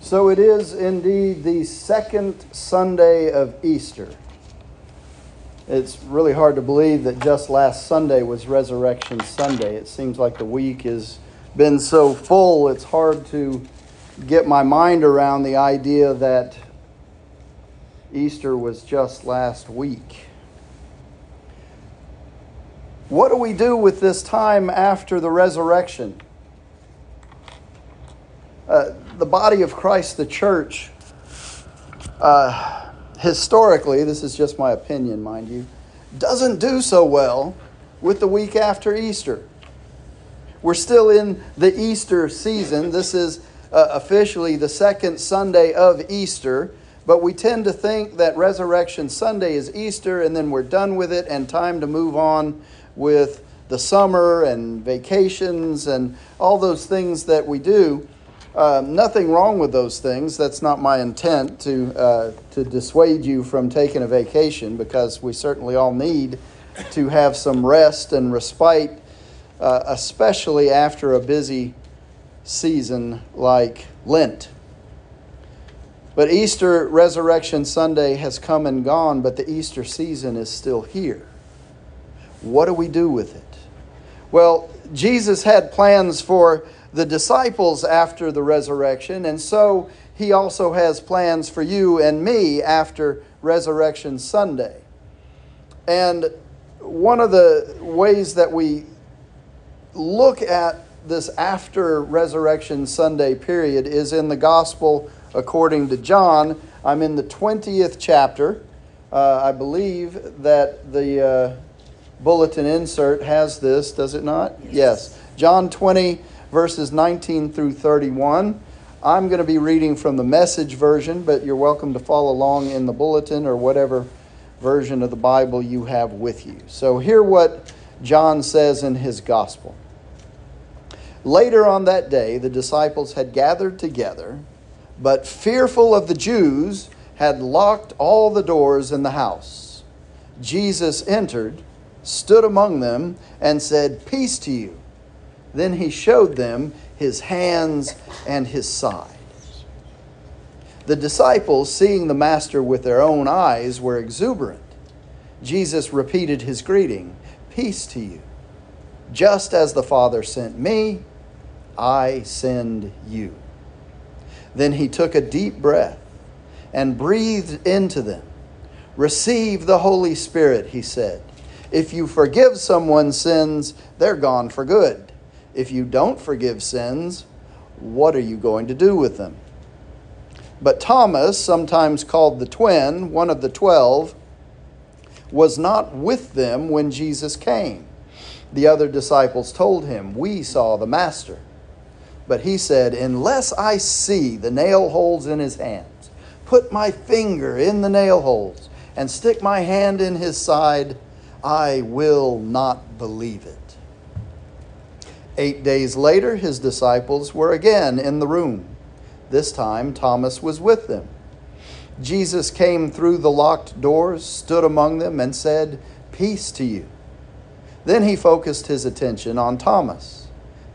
So it is indeed the second Sunday of Easter. It's really hard to believe that just last Sunday was Resurrection Sunday. It seems like the week has been so full, it's hard to get my mind around the idea that Easter was just last week. What do we do with this time after the resurrection? Uh, the body of Christ, the church, uh, historically, this is just my opinion, mind you, doesn't do so well with the week after Easter. We're still in the Easter season. This is uh, officially the second Sunday of Easter, but we tend to think that Resurrection Sunday is Easter and then we're done with it and time to move on with the summer and vacations and all those things that we do. Uh, nothing wrong with those things. That's not my intent to, uh, to dissuade you from taking a vacation because we certainly all need to have some rest and respite, uh, especially after a busy season like Lent. But Easter Resurrection Sunday has come and gone, but the Easter season is still here. What do we do with it? Well, Jesus had plans for the disciples after the resurrection, and so he also has plans for you and me after Resurrection Sunday. And one of the ways that we look at this after Resurrection Sunday period is in the Gospel according to John. I'm in the 20th chapter. Uh, I believe that the uh, bulletin insert has this, does it not? Yes. yes. John 20 verses 19 through 31. I'm going to be reading from the message version, but you're welcome to follow along in the bulletin or whatever version of the Bible you have with you. So, hear what John says in his gospel. Later on that day, the disciples had gathered together, but fearful of the Jews, had locked all the doors in the house. Jesus entered, stood among them, and said, Peace to you. Then he showed them his hands and his side. The disciples, seeing the Master with their own eyes, were exuberant. Jesus repeated his greeting Peace to you. Just as the Father sent me, I send you. Then he took a deep breath and breathed into them. Receive the Holy Spirit, he said. If you forgive someone's sins, they're gone for good. If you don't forgive sins, what are you going to do with them? But Thomas, sometimes called the twin, one of the twelve, was not with them when Jesus came. The other disciples told him, We saw the Master. But he said, Unless I see the nail holes in his hands, put my finger in the nail holes, and stick my hand in his side, I will not believe it. Eight days later, his disciples were again in the room. This time, Thomas was with them. Jesus came through the locked doors, stood among them, and said, Peace to you. Then he focused his attention on Thomas.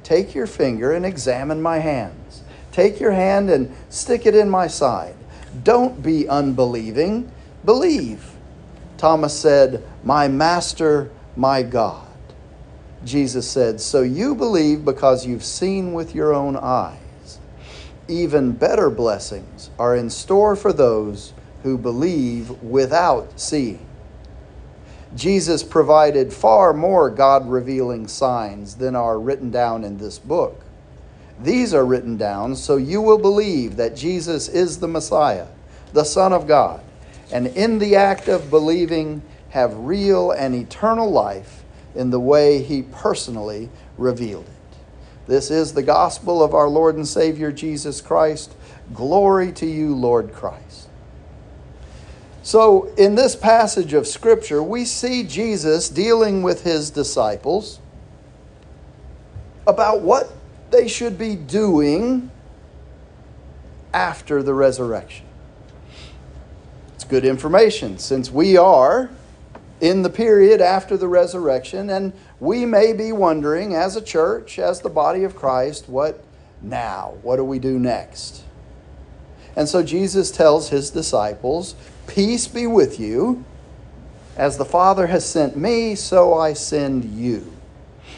Take your finger and examine my hands. Take your hand and stick it in my side. Don't be unbelieving, believe. Thomas said, My master, my God. Jesus said, So you believe because you've seen with your own eyes. Even better blessings are in store for those who believe without seeing. Jesus provided far more God revealing signs than are written down in this book. These are written down so you will believe that Jesus is the Messiah, the Son of God, and in the act of believing, have real and eternal life in the way he personally revealed it. This is the gospel of our Lord and Savior Jesus Christ. Glory to you, Lord Christ. So, in this passage of Scripture, we see Jesus dealing with his disciples about what they should be doing after the resurrection. It's good information since we are in the period after the resurrection, and we may be wondering, as a church, as the body of Christ, what now? What do we do next? And so Jesus tells his disciples, Peace be with you. As the Father has sent me, so I send you.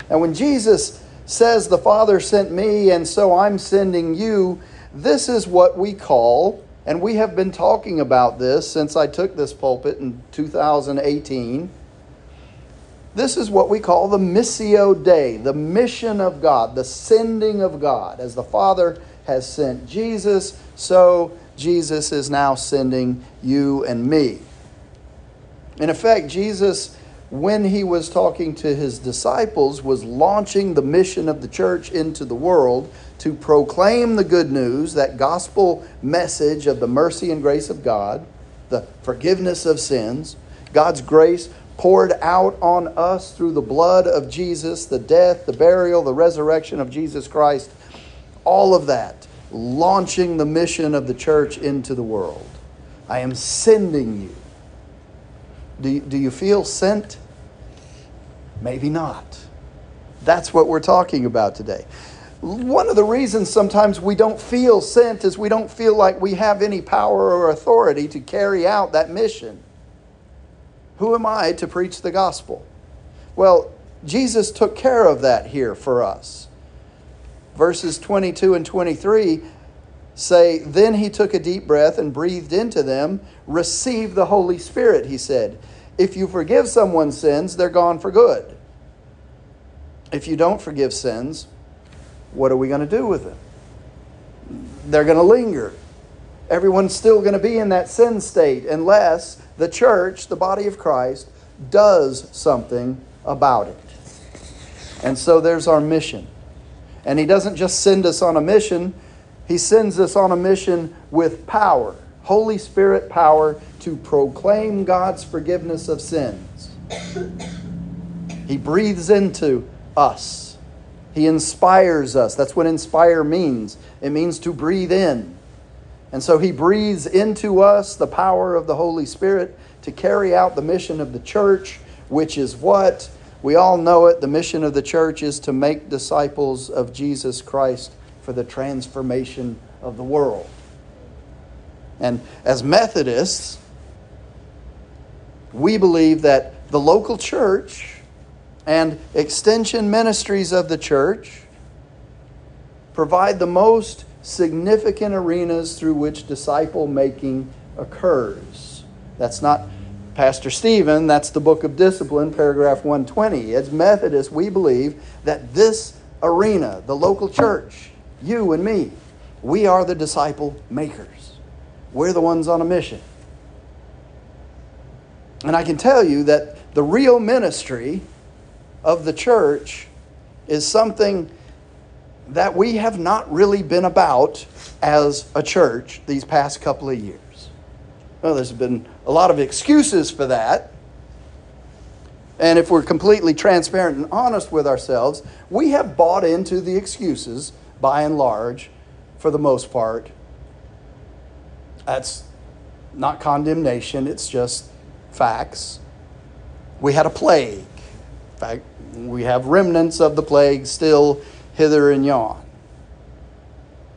And when Jesus says, The Father sent me, and so I'm sending you, this is what we call, and we have been talking about this since I took this pulpit in 2018. This is what we call the Missio Dei, the mission of God, the sending of God. As the Father has sent Jesus, so Jesus is now sending you and me. In effect, Jesus, when he was talking to his disciples, was launching the mission of the church into the world to proclaim the good news, that gospel message of the mercy and grace of God, the forgiveness of sins, God's grace poured out on us through the blood of Jesus, the death, the burial, the resurrection of Jesus Christ, all of that, launching the mission of the church into the world. I am sending you. Do you, do you feel sent? Maybe not. That's what we're talking about today. One of the reasons sometimes we don't feel sent is we don't feel like we have any power or authority to carry out that mission. Who am I to preach the gospel? Well, Jesus took care of that here for us. Verses 22 and 23 say, Then he took a deep breath and breathed into them, Receive the Holy Spirit, he said. If you forgive someone's sins, they're gone for good. If you don't forgive sins, what are we going to do with them? They're going to linger. Everyone's still going to be in that sin state unless the church, the body of Christ, does something about it. And so there's our mission. And He doesn't just send us on a mission, He sends us on a mission with power Holy Spirit power to proclaim God's forgiveness of sins. He breathes into us. He inspires us. That's what inspire means. It means to breathe in. And so he breathes into us the power of the Holy Spirit to carry out the mission of the church, which is what? We all know it. The mission of the church is to make disciples of Jesus Christ for the transformation of the world. And as Methodists, we believe that the local church and extension ministries of the church provide the most significant arenas through which disciple making occurs. That's not Pastor Stephen, that's the book of discipline, paragraph 120. As Methodists, we believe that this arena, the local church, you and me, we are the disciple makers. We're the ones on a mission. And I can tell you that the real ministry of the church is something that we have not really been about as a church these past couple of years. Well, there's been a lot of excuses for that. And if we're completely transparent and honest with ourselves, we have bought into the excuses by and large, for the most part, that's not condemnation, it's just facts. We had a plague. In fact, we have remnants of the plague still hither and yon.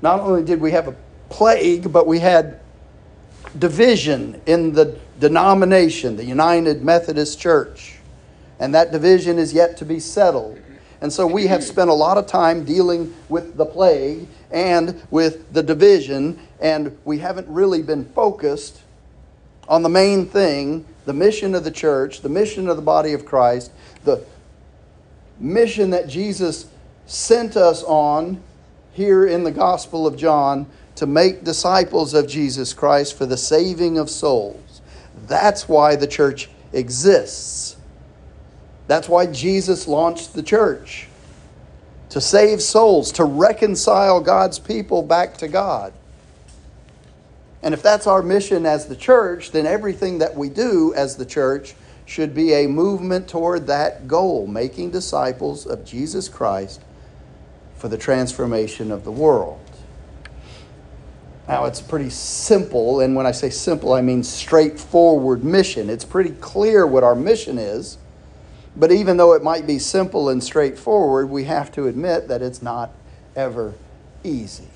Not only did we have a plague, but we had division in the denomination, the United Methodist Church. And that division is yet to be settled. And so we have spent a lot of time dealing with the plague and with the division, and we haven't really been focused on the main thing the mission of the church, the mission of the body of Christ, the mission that Jesus sent us on here in the Gospel of John to make disciples of Jesus Christ for the saving of souls. That's why the church exists. That's why Jesus launched the church to save souls, to reconcile God's people back to God. And if that's our mission as the church, then everything that we do as the church should be a movement toward that goal, making disciples of Jesus Christ for the transformation of the world. Now, it's pretty simple, and when I say simple, I mean straightforward mission. It's pretty clear what our mission is. But even though it might be simple and straightforward, we have to admit that it's not ever easy.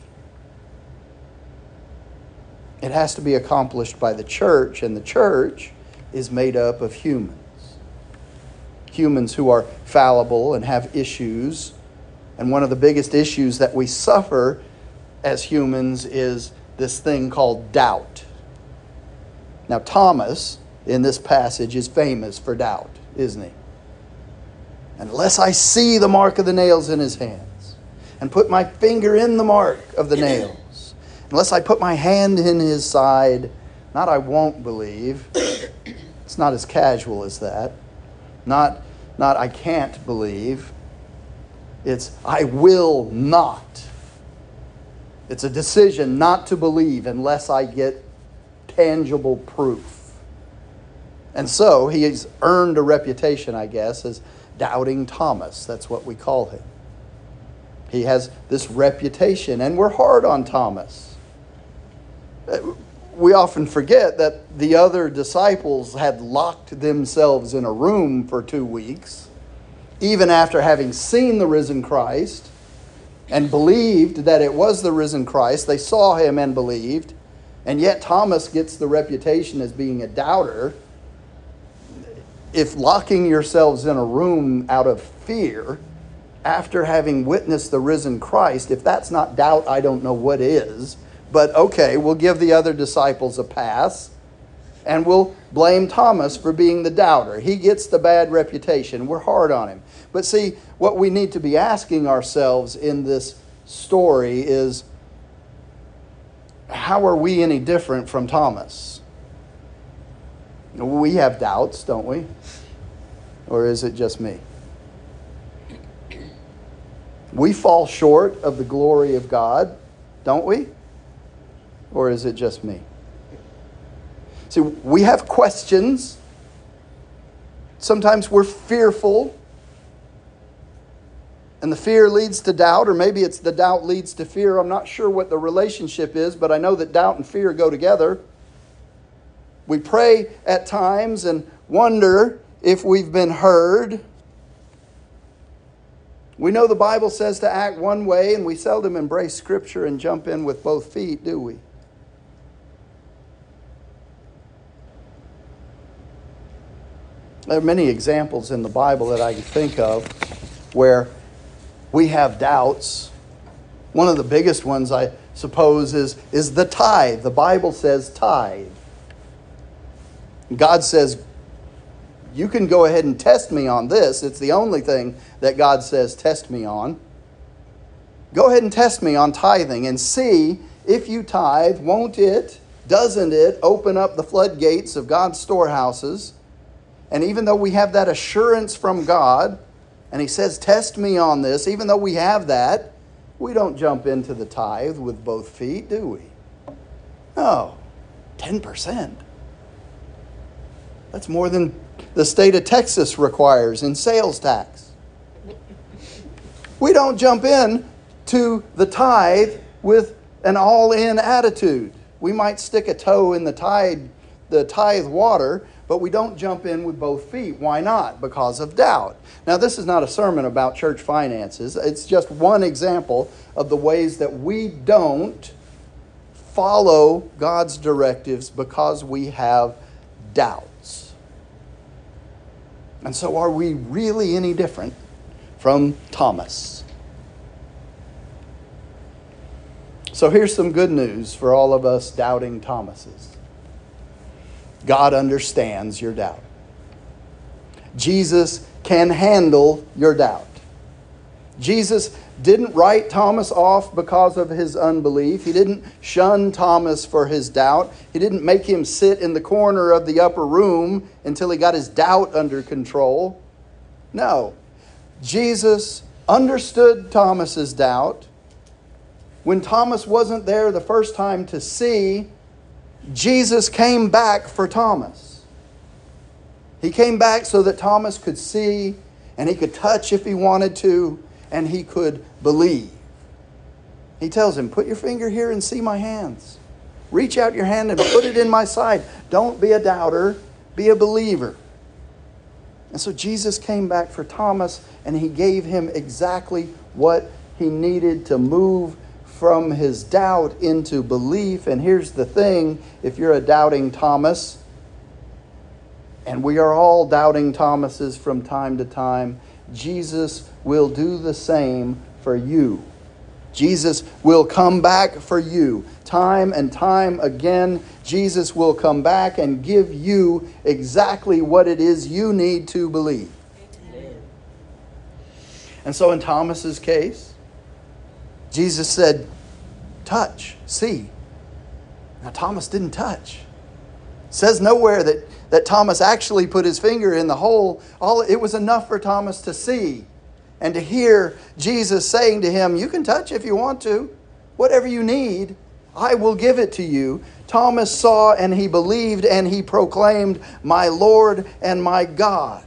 It has to be accomplished by the church, and the church is made up of humans. Humans who are fallible and have issues. And one of the biggest issues that we suffer as humans is this thing called doubt. Now, Thomas in this passage is famous for doubt, isn't he? Unless I see the mark of the nails in his hands and put my finger in the mark of the nails, unless I put my hand in his side, not I won't believe. It's not as casual as that. Not, not I can't believe. It's I will not. It's a decision not to believe unless I get tangible proof. And so he's earned a reputation, I guess, as doubting Thomas. That's what we call him. He has this reputation, and we're hard on Thomas. We often forget that the other disciples had locked themselves in a room for two weeks, even after having seen the risen Christ and believed that it was the risen Christ. They saw him and believed. And yet Thomas gets the reputation as being a doubter. If locking yourselves in a room out of fear after having witnessed the risen Christ, if that's not doubt, I don't know what is. But okay, we'll give the other disciples a pass and we'll blame Thomas for being the doubter. He gets the bad reputation. We're hard on him. But see, what we need to be asking ourselves in this story is how are we any different from Thomas? We have doubts, don't we? Or is it just me? We fall short of the glory of God, don't we? Or is it just me? See, we have questions. Sometimes we're fearful. And the fear leads to doubt, or maybe it's the doubt leads to fear. I'm not sure what the relationship is, but I know that doubt and fear go together. We pray at times and wonder if we've been heard. We know the Bible says to act one way, and we seldom embrace Scripture and jump in with both feet, do we? There are many examples in the Bible that I can think of where we have doubts. One of the biggest ones, I suppose, is, is the tithe. The Bible says tithe. God says, You can go ahead and test me on this. It's the only thing that God says, Test me on. Go ahead and test me on tithing and see if you tithe, won't it, doesn't it open up the floodgates of God's storehouses? And even though we have that assurance from God, and He says, Test me on this, even though we have that, we don't jump into the tithe with both feet, do we? No, 10%. That's more than the state of Texas requires in sales tax. We don't jump in to the tithe with an all in attitude. We might stick a toe in the tithe, the tithe water, but we don't jump in with both feet. Why not? Because of doubt. Now, this is not a sermon about church finances, it's just one example of the ways that we don't follow God's directives because we have doubts. And so, are we really any different from Thomas? So, here's some good news for all of us doubting Thomases. God understands your doubt. Jesus can handle your doubt. Jesus didn't write Thomas off because of his unbelief. He didn't shun Thomas for his doubt. He didn't make him sit in the corner of the upper room until he got his doubt under control. No. Jesus understood Thomas's doubt. When Thomas wasn't there the first time to see, Jesus came back for Thomas. He came back so that Thomas could see and he could touch if he wanted to and he could believe. He tells him, Put your finger here and see my hands. Reach out your hand and put it in my side. Don't be a doubter, be a believer. And so Jesus came back for Thomas and he gave him exactly what he needed to move from his doubt into belief. And here's the thing if you're a doubting Thomas, and we are all doubting Thomases from time to time, Jesus will do the same for you. Jesus will come back for you. Time and time again, Jesus will come back and give you exactly what it is you need to believe. Amen. And so in Thomas's case, Jesus said, Touch, see. Now, Thomas didn't touch. It says nowhere that, that Thomas actually put his finger in the hole. All, it was enough for Thomas to see and to hear Jesus saying to him, You can touch if you want to. Whatever you need, I will give it to you. Thomas saw and he believed and he proclaimed, My Lord and my God.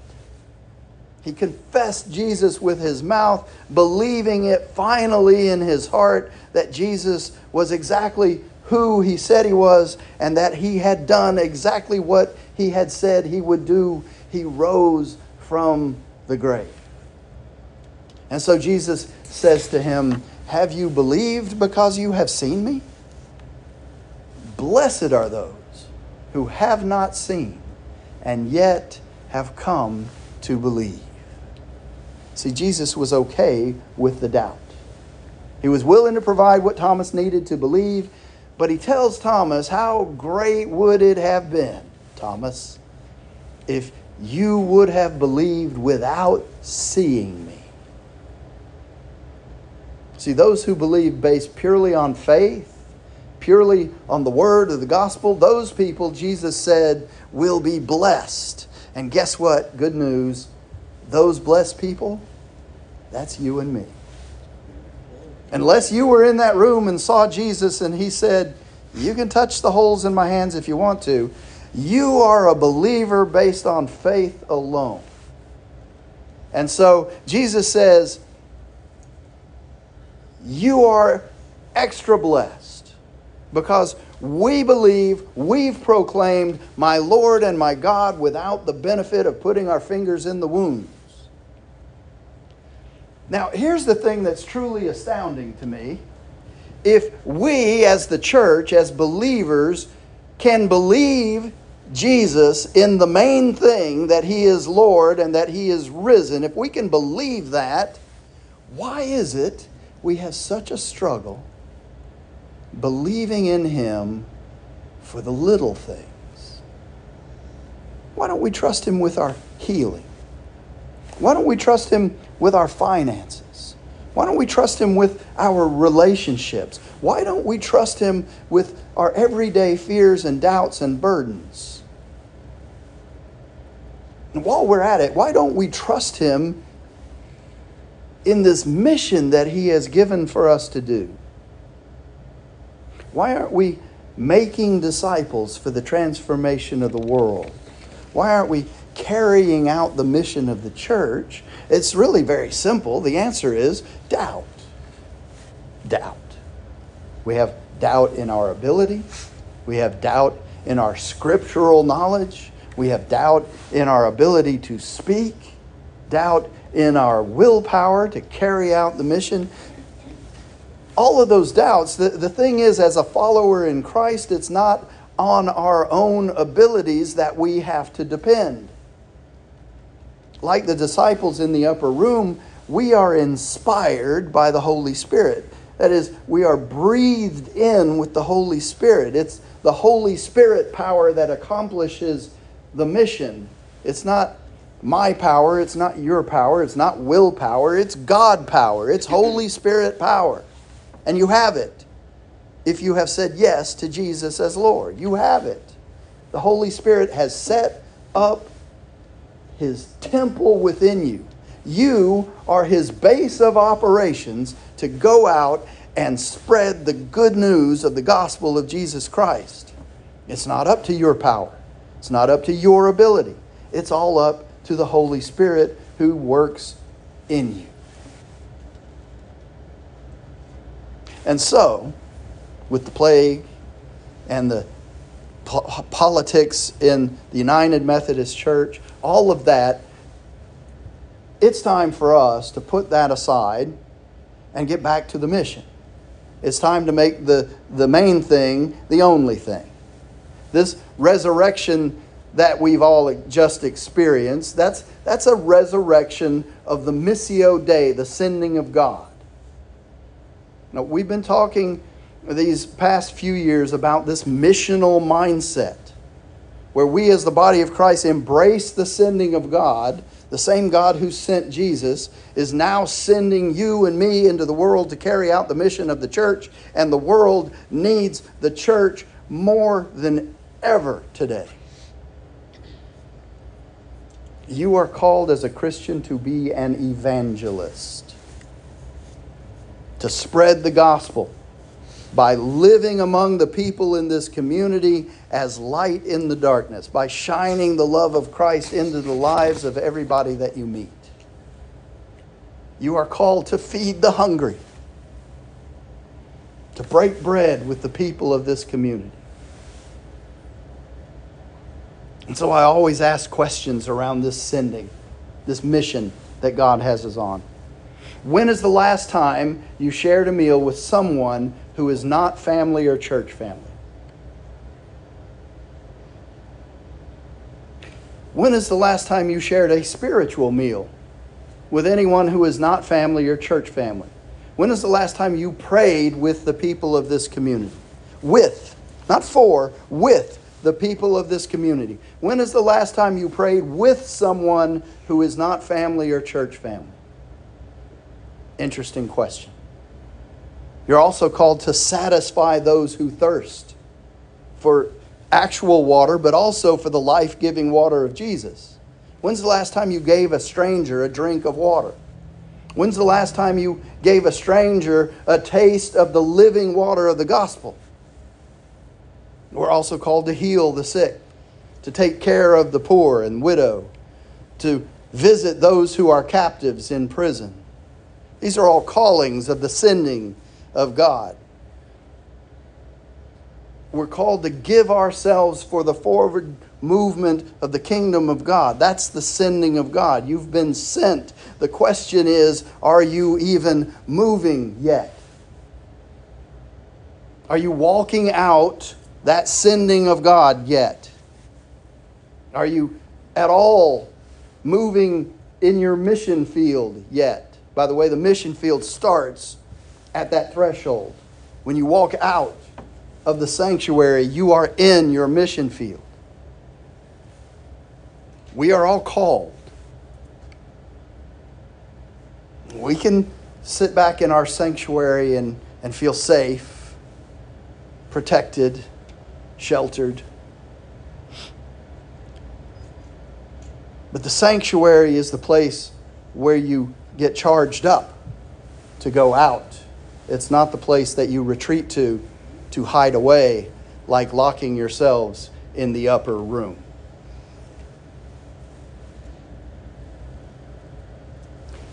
He confessed Jesus with his mouth, believing it finally in his heart that Jesus was exactly who he said he was and that he had done exactly what he had said he would do. He rose from the grave. And so Jesus says to him, Have you believed because you have seen me? Blessed are those who have not seen and yet have come to believe. See, Jesus was okay with the doubt. He was willing to provide what Thomas needed to believe, but he tells Thomas, How great would it have been, Thomas, if you would have believed without seeing me? See, those who believe based purely on faith, purely on the word of the gospel, those people, Jesus said, will be blessed. And guess what? Good news those blessed people, that's you and me. Unless you were in that room and saw Jesus and he said, You can touch the holes in my hands if you want to, you are a believer based on faith alone. And so Jesus says, You are extra blessed because we believe, we've proclaimed my Lord and my God without the benefit of putting our fingers in the wound. Now, here's the thing that's truly astounding to me. If we, as the church, as believers, can believe Jesus in the main thing that He is Lord and that He is risen, if we can believe that, why is it we have such a struggle believing in Him for the little things? Why don't we trust Him with our healing? Why don't we trust Him with our finances? Why don't we trust Him with our relationships? Why don't we trust Him with our everyday fears and doubts and burdens? And while we're at it, why don't we trust Him in this mission that He has given for us to do? Why aren't we making disciples for the transformation of the world? Why aren't we carrying out the mission of the church? It's really very simple. The answer is doubt. Doubt. We have doubt in our ability, we have doubt in our scriptural knowledge, we have doubt in our ability to speak, doubt in our willpower to carry out the mission. All of those doubts, the, the thing is, as a follower in Christ, it's not on our own abilities that we have to depend like the disciples in the upper room, we are inspired by the Holy Spirit. That is, we are breathed in with the Holy Spirit. It's the Holy Spirit power that accomplishes the mission. It's not my power, it's not your power, it's not willpower, it's God power, it's Holy Spirit power. And you have it if you have said yes to Jesus as Lord. You have it. The Holy Spirit has set up his temple within you. You are his base of operations to go out and spread the good news of the gospel of Jesus Christ. It's not up to your power, it's not up to your ability. It's all up to the Holy Spirit who works in you. And so, with the plague and the po- politics in the United Methodist Church, all of that, it's time for us to put that aside and get back to the mission. It's time to make the, the main thing the only thing. This resurrection that we've all just experienced, that's, that's a resurrection of the Missio Dei, the sending of God. Now, we've been talking these past few years about this missional mindset where we as the body of Christ embrace the sending of God, the same God who sent Jesus is now sending you and me into the world to carry out the mission of the church, and the world needs the church more than ever today. You are called as a Christian to be an evangelist, to spread the gospel by living among the people in this community as light in the darkness, by shining the love of Christ into the lives of everybody that you meet. You are called to feed the hungry, to break bread with the people of this community. And so I always ask questions around this sending, this mission that God has us on. When is the last time you shared a meal with someone who is not family or church family? When is the last time you shared a spiritual meal with anyone who is not family or church family? When is the last time you prayed with the people of this community? With, not for, with the people of this community. When is the last time you prayed with someone who is not family or church family? Interesting question. You're also called to satisfy those who thirst for actual water, but also for the life giving water of Jesus. When's the last time you gave a stranger a drink of water? When's the last time you gave a stranger a taste of the living water of the gospel? We're also called to heal the sick, to take care of the poor and widow, to visit those who are captives in prison. These are all callings of the sending of God. We're called to give ourselves for the forward movement of the kingdom of God. That's the sending of God. You've been sent. The question is are you even moving yet? Are you walking out that sending of God yet? Are you at all moving in your mission field yet? By the way, the mission field starts at that threshold. When you walk out of the sanctuary, you are in your mission field. We are all called. We can sit back in our sanctuary and, and feel safe, protected, sheltered. But the sanctuary is the place where you get charged up to go out. It's not the place that you retreat to to hide away, like locking yourselves in the upper room.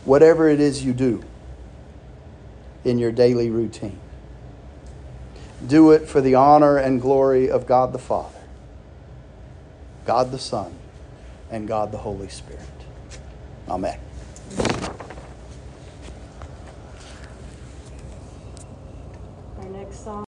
Whatever it is you do in your daily routine, do it for the honor and glory of God the Father, God the Son, and God the Holy Spirit. Amen. Our next song.